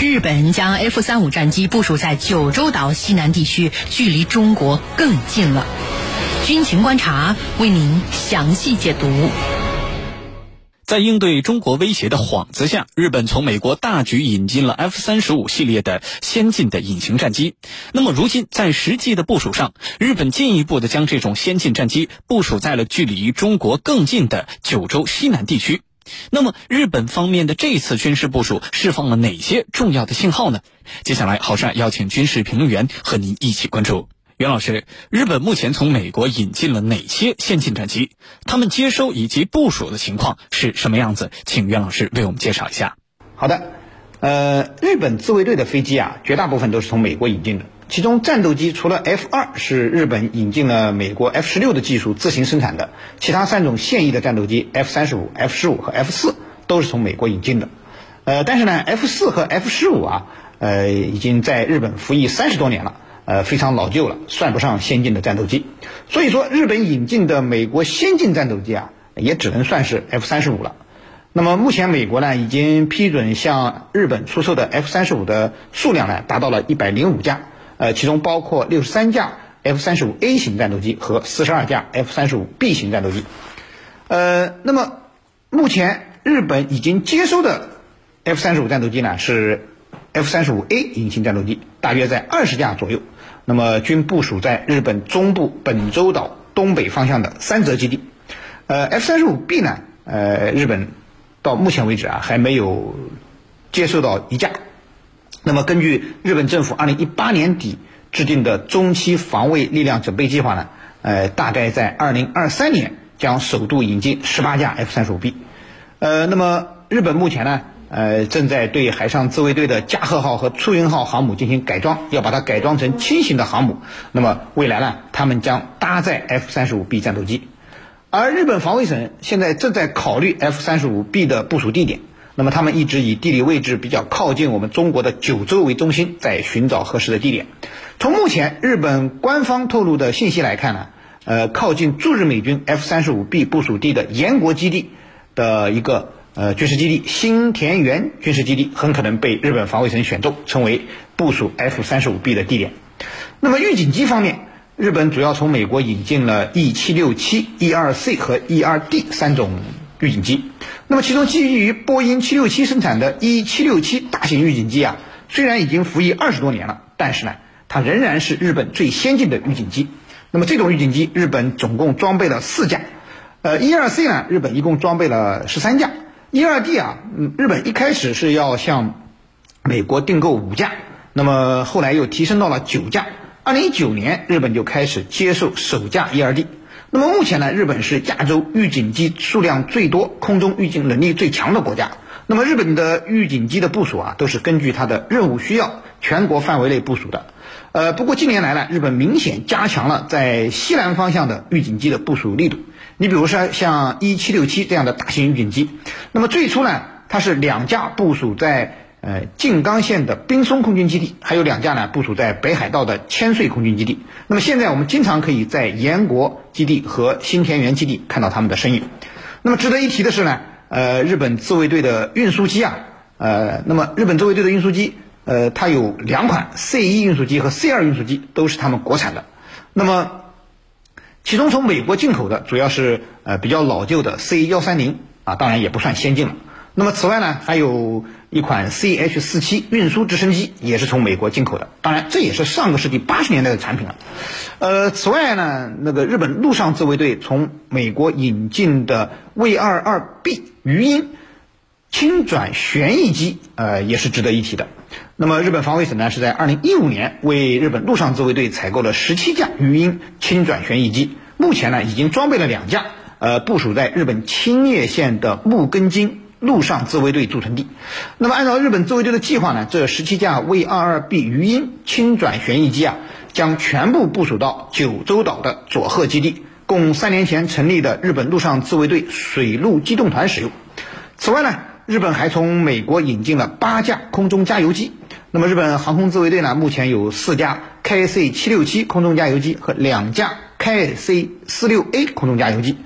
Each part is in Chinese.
日本将 F 三五战机部署在九州岛西南地区，距离中国更近了。军情观察为您详细解读。在应对中国威胁的幌子下，日本从美国大举引进了 F 三十五系列的先进的隐形战机。那么，如今在实际的部署上，日本进一步的将这种先进战机部署在了距离中国更近的九州西南地区。那么，日本方面的这次军事部署释放了哪些重要的信号呢？接下来，郝帅邀请军事评论员和您一起关注。袁老师，日本目前从美国引进了哪些先进战机？他们接收以及部署的情况是什么样子？请袁老师为我们介绍一下。好的，呃，日本自卫队的飞机啊，绝大部分都是从美国引进的。其中战斗机除了 F 二是日本引进了美国 F 十六的技术自行生产的，其他三种现役的战斗机 F 三十五、F 十五和 F 四都是从美国引进的。呃，但是呢，F 四和 F 十五啊，呃，已经在日本服役三十多年了。呃，非常老旧了，算不上先进的战斗机。所以说，日本引进的美国先进战斗机啊，也只能算是 F 三十五了。那么目前美国呢，已经批准向日本出售的 F 三十五的数量呢，达到了一百零五架。呃，其中包括六十三架 F 三十五 A 型战斗机和四十二架 F 三十五 B 型战斗机。呃，那么目前日本已经接收的 F 三十五战斗机呢，是 F 三十五 A 隐形战斗机，大约在二十架左右。那么均部署在日本中部本州岛东北方向的三泽基地。呃，F 三十五 B 呢，呃，日本到目前为止啊还没有接收到一架。那么根据日本政府二零一八年底制定的中期防卫力量准备计划呢，呃，大概在二零二三年将首度引进十八架 F 三十五 B。呃，那么日本目前呢？呃，正在对海上自卫队的加贺号和出云号航母进行改装，要把它改装成轻型的航母。那么未来呢，他们将搭载 F 三十五 B 战斗机。而日本防卫省现在正在考虑 F 三十五 B 的部署地点。那么他们一直以地理位置比较靠近我们中国的九州为中心，在寻找合适的地点。从目前日本官方透露的信息来看呢，呃，靠近驻日美军 F 三十五 B 部署地的岩国基地的一个。呃，军事基地新田园军事基地很可能被日本防卫省选中，成为部署 F 三十五 B 的地点。那么预警机方面，日本主要从美国引进了 E 七六七、E 二 C 和 E 二 D 三种预警机。那么其中基于波音七六七生产的 E 七六七大型预警机啊，虽然已经服役二十多年了，但是呢，它仍然是日本最先进的预警机。那么这种预警机，日本总共装备了四架。呃，E2C 呢，日本一共装备了十三架。，E2D 啊，嗯，日本一开始是要向美国订购五架，那么后来又提升到了九架。二零一九年，日本就开始接受首架 E2D。那么目前呢，日本是亚洲预警机数量最多、空中预警能力最强的国家。那么日本的预警机的部署啊，都是根据它的任务需要，全国范围内部署的。呃，不过近年来呢，日本明显加强了在西南方向的预警机的部署力度。你比如说像一七六七这样的大型预警机，那么最初呢，它是两架部署在呃静冈县的滨松空军基地，还有两架呢部署在北海道的千岁空军基地。那么现在我们经常可以在岩国基地和新田园基地看到他们的身影。那么值得一提的是呢，呃，日本自卫队的运输机啊，呃，那么日本自卫队的运输机，呃，它有两款 C 一运输机和 C 二运输机都是他们国产的。那么其中从美国进口的主要是呃比较老旧的 C 幺三零啊，当然也不算先进了。那么此外呢，还有一款 CH 四七运输直升机也是从美国进口的，当然这也是上个世纪八十年代的产品了。呃，此外呢，那个日本陆上自卫队从美国引进的 V 二二 B 鱼鹰轻转旋翼机，呃，也是值得一提的。那么，日本防卫省呢是在二零一五年为日本陆上自卫队采购了十七架鱼鹰轻转旋翼机，目前呢已经装备了两架，呃，部署在日本青叶县的木根津陆上自卫队驻屯地。那么，按照日本自卫队的计划呢，这十七架 V 二二 B 鱼鹰轻转旋翼机啊，将全部部署到九州岛的佐贺基地，供三年前成立的日本陆上自卫队水陆机动团使用。此外呢，日本还从美国引进了八架空中加油机。那么日本航空自卫队呢，目前有四架 KC 七六七空中加油机和两架 KC 四六 A 空中加油机，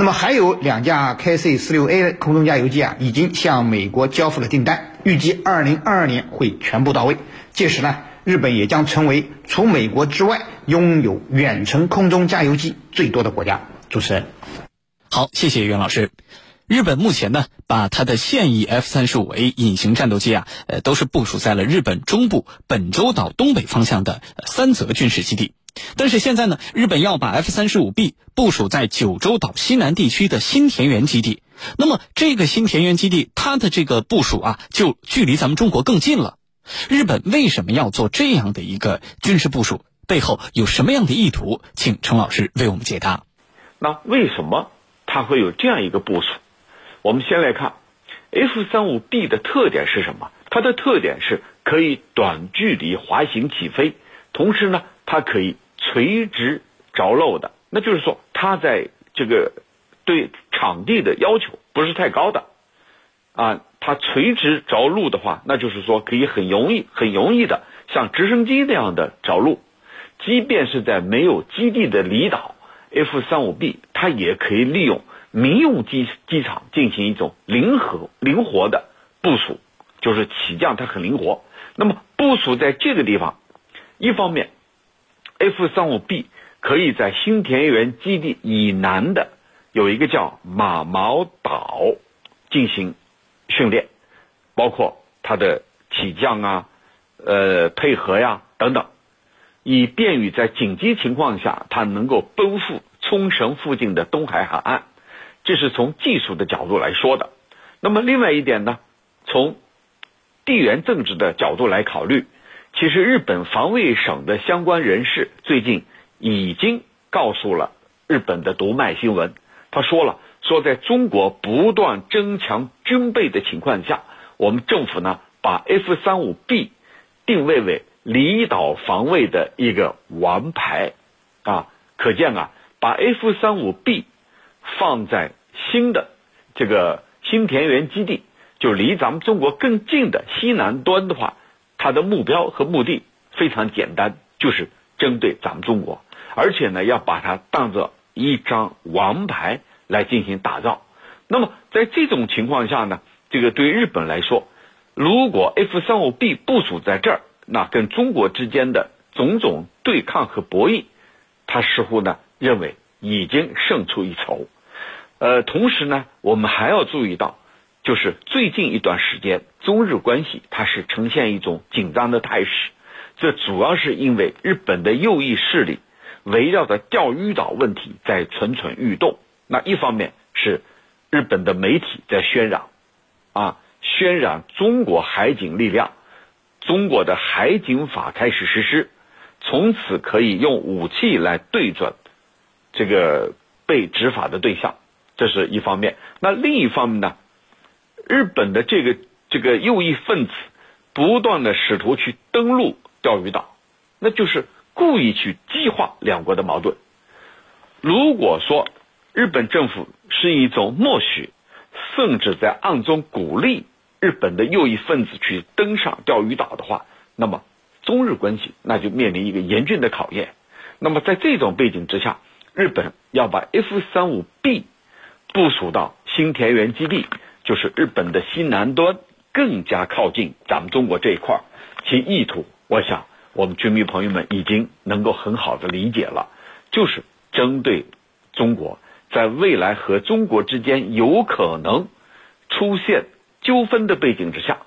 那么还有两架 KC 四六 A 空中加油机啊，已经向美国交付了订单。预计二零二二年会全部到位。届时呢，日本也将成为除美国之外拥有远程空中加油机最多的国家。主持人，好，谢谢袁老师。日本目前呢，把它的现役 F 三十五 A 隐形战斗机啊，呃，都是部署在了日本中部本州岛东北方向的三泽军事基地。但是现在呢，日本要把 F 三十五 B 部署在九州岛西南地区的新田园基地。那么这个新田园基地，它的这个部署啊，就距离咱们中国更近了。日本为什么要做这样的一个军事部署？背后有什么样的意图？请程老师为我们解答。那为什么它会有这样一个部署？我们先来看 F 三五 B 的特点是什么？它的特点是可以短距离滑行起飞，同时呢，它可以垂直着陆的。那就是说，它在这个对场地的要求不是太高的啊。它垂直着陆的话，那就是说可以很容易、很容易的像直升机那样的着陆，即便是在没有基地的离岛，F 三五 B 它也可以利用。民用机机场进行一种灵活灵活的部署，就是起降它很灵活。那么部署在这个地方，一方面，F 三五 B 可以在新田园基地以南的有一个叫马毛岛进行训练，包括它的起降啊、呃配合呀等等，以便于在紧急情况下它能够奔赴冲绳附近的东海海岸。这是从技术的角度来说的。那么另外一点呢，从地缘政治的角度来考虑，其实日本防卫省的相关人士最近已经告诉了日本的读卖新闻，他说了，说在中国不断增强军备的情况下，我们政府呢把 F 三五 B 定位为离岛防卫的一个王牌。啊，可见啊，把 F 三五 B 放在新的这个新田园基地，就离咱们中国更近的西南端的话，它的目标和目的非常简单，就是针对咱们中国，而且呢，要把它当做一张王牌来进行打造。那么在这种情况下呢，这个对日本来说，如果 F 三五 B 部署在这儿，那跟中国之间的种种对抗和博弈，他似乎呢认为已经胜出一筹。呃，同时呢，我们还要注意到，就是最近一段时间，中日关系它是呈现一种紧张的态势。这主要是因为日本的右翼势力围绕着钓鱼岛问题在蠢蠢欲动。那一方面是日本的媒体在渲染，啊，渲染中国海警力量，中国的海警法开始实施，从此可以用武器来对准这个被执法的对象。这是一方面，那另一方面呢？日本的这个这个右翼分子不断的试图去登陆钓鱼岛，那就是故意去激化两国的矛盾。如果说日本政府是一种默许，甚至在暗中鼓励日本的右翼分子去登上钓鱼岛的话，那么中日关系那就面临一个严峻的考验。那么在这种背景之下，日本要把 F 三五 B。部署到新田园基地，就是日本的西南端，更加靠近咱们中国这一块儿其意图，我想我们军迷朋友们已经能够很好的理解了，就是针对中国在未来和中国之间有可能出现纠纷的背景之下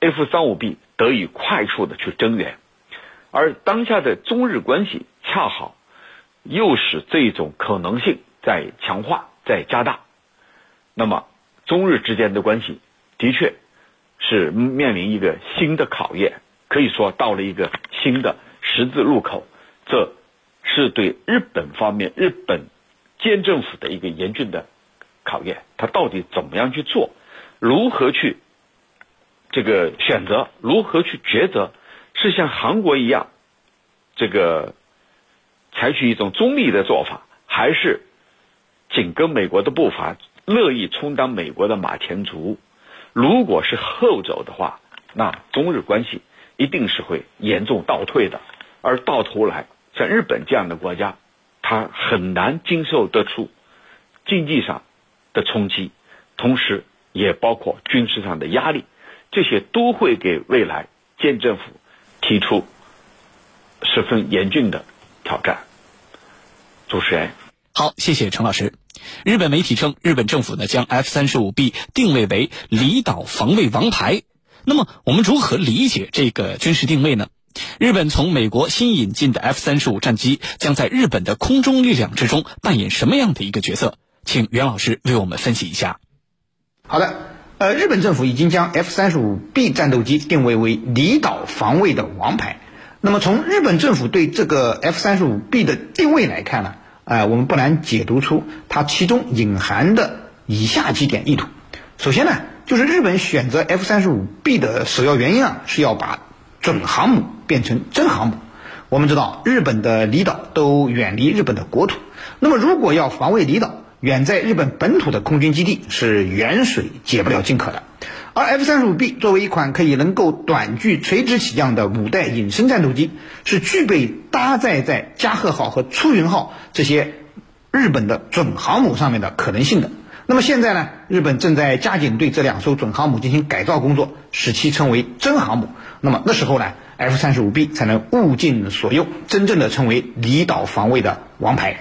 ，F 三五 B 得以快速的去增援，而当下的中日关系恰好又使这种可能性。在强化，在加大，那么中日之间的关系的确是面临一个新的考验，可以说到了一个新的十字路口。这是对日本方面、日本监政府的一个严峻的考验。他到底怎么样去做？如何去这个选择？如何去抉择？是像韩国一样，这个采取一种中立的做法，还是？紧跟美国的步伐，乐意充当美国的马前卒。如果是后走的话，那中日关系一定是会严重倒退的。而到头来，像日本这样的国家，它很难经受得出经济上的冲击，同时也包括军事上的压力。这些都会给未来建政府提出十分严峻的挑战。主持人，好，谢谢陈老师。日本媒体称，日本政府呢将 F 三十五 B 定位为离岛防卫王牌。那么，我们如何理解这个军事定位呢？日本从美国新引进的 F 三十五战机将在日本的空中力量之中扮演什么样的一个角色？请袁老师为我们分析一下。好的，呃，日本政府已经将 F 三十五 B 战斗机定位为离岛防卫的王牌。那么，从日本政府对这个 F 三十五 B 的定位来看呢？哎，我们不难解读出它其中隐含的以下几点意图。首先呢，就是日本选择 F 三十五 B 的首要原因啊，是要把准航母变成真航母。我们知道，日本的离岛都远离日本的国土，那么如果要防卫离岛，远在日本本土的空军基地是远水解不了近渴的。而 F 三十五 B 作为一款可以能够短距垂直起降的五代隐身战斗机，是具备搭载在加贺号和出云号这些日本的准航母上面的可能性的。那么现在呢，日本正在加紧对这两艘准航母进行改造工作，使其成为真航母。那么那时候呢，F 三十五 B 才能物尽所用，真正的成为离岛防卫的王牌。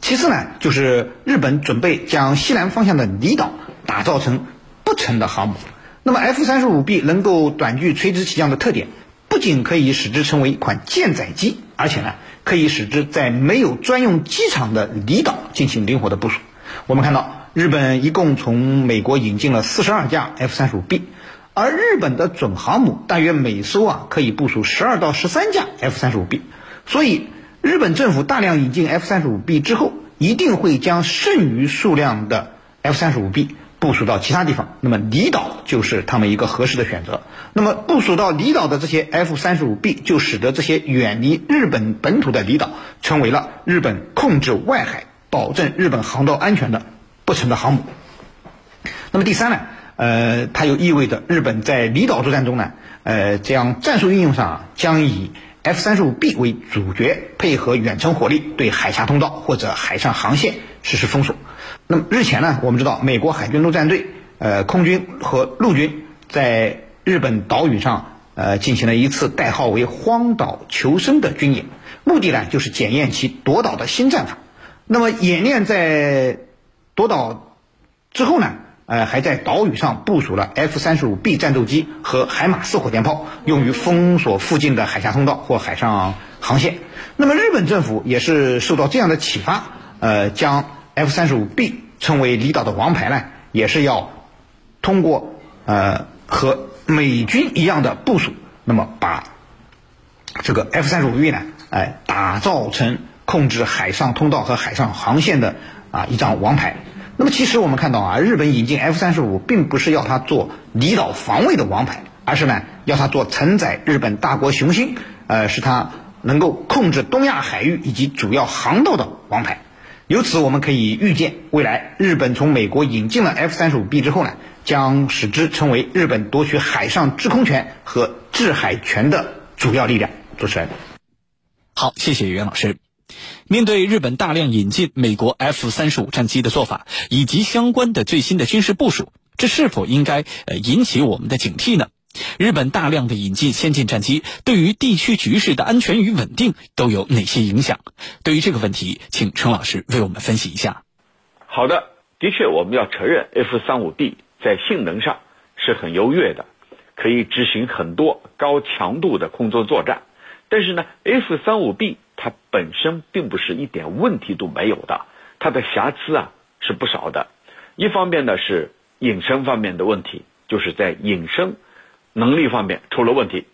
其次呢，就是日本准备将西南方向的离岛打造成不成的航母。那么 F 三十五 B 能够短距垂直起降的特点，不仅可以使之成为一款舰载机，而且呢，可以使之在没有专用机场的离岛进行灵活的部署。我们看到，日本一共从美国引进了四十二架 F 三十五 B，而日本的准航母大约每艘啊可以部署十二到十三架 F 三十五 B，所以日本政府大量引进 F 三十五 B 之后，一定会将剩余数量的 F 三十五 B。部署到其他地方，那么离岛就是他们一个合适的选择。那么部署到离岛的这些 F 三十五 B 就使得这些远离日本本土的离岛成为了日本控制外海、保证日本航道安全的不成的航母。那么第三呢，呃，它又意味着日本在离岛作战中呢，呃，将战术运用上将以 F 三十五 B 为主角，配合远程火力对海峡通道或者海上航线实施封锁。那么日前呢，我们知道美国海军陆战队、呃空军和陆军在日本岛屿上呃进行了一次代号为“荒岛求生”的军演，目的呢就是检验其夺岛的新战法。那么演练在夺岛之后呢，呃还在岛屿上部署了 F 三十五 B 战斗机和海马四火箭炮，用于封锁附近的海峡通道或海上航线。那么日本政府也是受到这样的启发，呃将。F 三十五 B 称为离岛的王牌呢，也是要通过呃和美军一样的部署，那么把这个 F 三十五 B 呢，哎，打造成控制海上通道和海上航线的啊一张王牌。那么其实我们看到啊，日本引进 F 三十五，并不是要它做离岛防卫的王牌，而是呢要它做承载日本大国雄心，呃，使它能够控制东亚海域以及主要航道的王牌。由此，我们可以预见，未来日本从美国引进了 F 三十五 B 之后呢，将使之成为日本夺取海上制空权和制海权的主要力量。主持人，好，谢谢袁老师。面对日本大量引进美国 F 三十五战机的做法，以及相关的最新的军事部署，这是否应该呃引起我们的警惕呢？日本大量的引进先进战机，对于地区局势的安全与稳定都有哪些影响？对于这个问题，请陈老师为我们分析一下。好的，的确，我们要承认 F 三五 B 在性能上是很优越的，可以执行很多高强度的空中作战。但是呢，F 三五 B 它本身并不是一点问题都没有的，它的瑕疵啊是不少的。一方面呢是隐身方面的问题，就是在隐身。能力方面出了问题。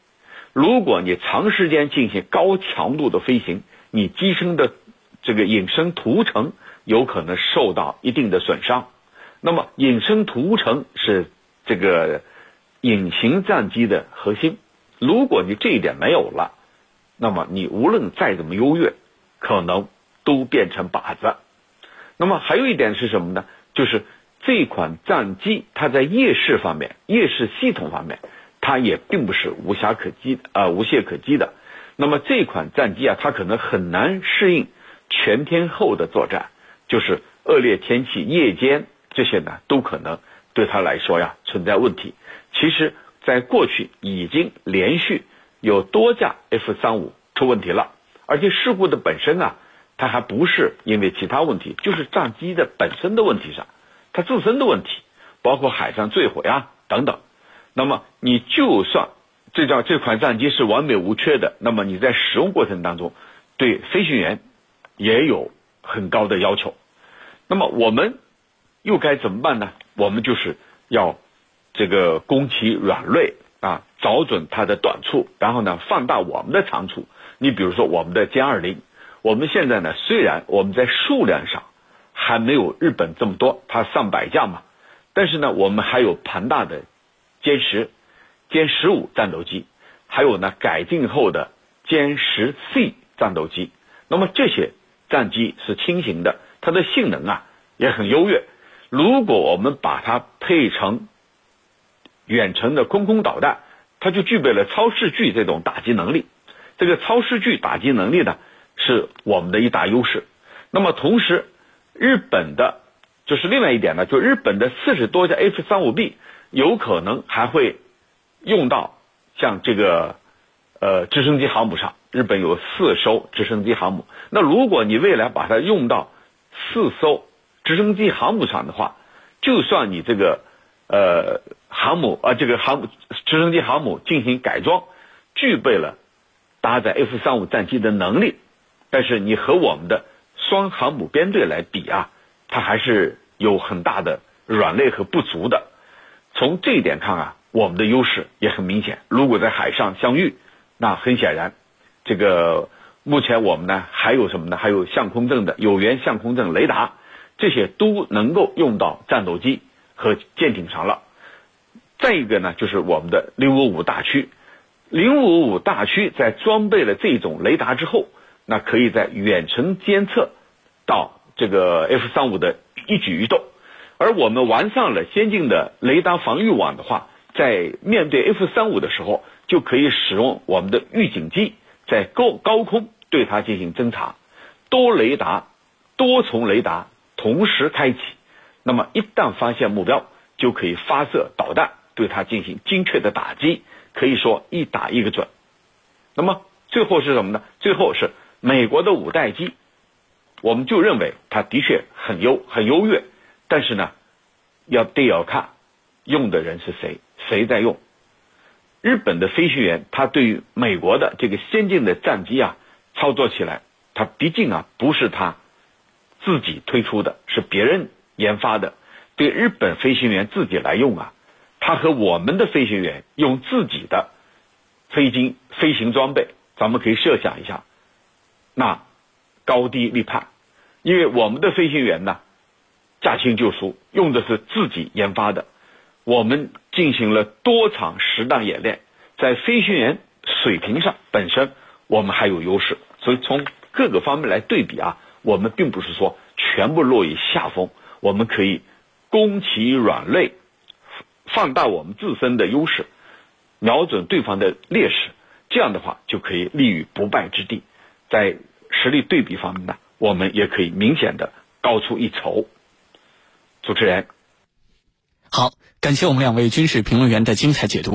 如果你长时间进行高强度的飞行，你机身的这个隐身涂层有可能受到一定的损伤。那么，隐身涂层是这个隐形战机的核心。如果你这一点没有了，那么你无论再怎么优越，可能都变成靶子。那么还有一点是什么呢？就是这款战机它在夜视方面、夜视系统方面。它也并不是无暇可击啊，无懈可击的。那么这款战机啊，它可能很难适应全天候的作战，就是恶劣天气、夜间这些呢，都可能对它来说呀存在问题。其实在过去已经连续有多架 F 三五出问题了，而且事故的本身啊，它还不是因为其他问题，就是战机的本身的问题上，它自身的问题，包括海上坠毁啊等等。那么你就算这叫这款战机是完美无缺的，那么你在使用过程当中，对飞行员也有很高的要求。那么我们又该怎么办呢？我们就是要。这个攻其软肋啊，找准它的短处，然后呢放大我们的长处。你比如说我们的歼二零，我们现在呢虽然我们在数量上还没有日本这么多，它上百架嘛，但是呢我们还有庞大的歼十、歼十五战斗机，还有呢改进后的歼十 C 战斗机。那么这些战机是轻型的，它的性能啊也很优越。如果我们把它配成远程的空空导弹，它就具备了超视距这种打击能力。这个超视距打击能力呢，是我们的一大优势。那么同时，日本的，就是另外一点呢，就日本的四十多架 F 三五 B 有可能还会用到像这个呃直升机航母上。日本有四艘直升机航母，那如果你未来把它用到四艘直升机航母上的话，就算你这个。呃，航母啊，这个航母直升机航母进行改装，具备了搭载 F 三五战机的能力，但是你和我们的双航母编队来比啊，它还是有很大的软肋和不足的。从这一点看啊，我们的优势也很明显。如果在海上相遇，那很显然，这个目前我们呢还有什么呢？还有相控阵的有源相控阵雷达，这些都能够用到战斗机。和舰艇上了，再一个呢，就是我们的零五五大驱，零五五大驱在装备了这种雷达之后，那可以在远程监测到这个 F 三五的一举一动，而我们完善了先进的雷达防御网的话，在面对 F 三五的时候，就可以使用我们的预警机在高高空对它进行侦查，多雷达、多重雷达同时开启。那么一旦发现目标，就可以发射导弹对它进行精确的打击，可以说一打一个准。那么最后是什么呢？最后是美国的五代机，我们就认为它的确很优很优越，但是呢，要得要看用的人是谁，谁在用。日本的飞行员他对于美国的这个先进的战机啊，操作起来，他毕竟啊不是他自己推出的，是别人。研发的，对日本飞行员自己来用啊，他和我们的飞行员用自己的飞机飞行装备，咱们可以设想一下，那高低立判。因为我们的飞行员呢，驾轻就熟，用的是自己研发的，我们进行了多场实弹演练，在飞行员水平上本身我们还有优势，所以从各个方面来对比啊，我们并不是说全部落于下风。我们可以攻其软肋，放大我们自身的优势，瞄准对方的劣势，这样的话就可以立于不败之地。在实力对比方面呢，我们也可以明显的高出一筹。主持人，好，感谢我们两位军事评论员的精彩解读。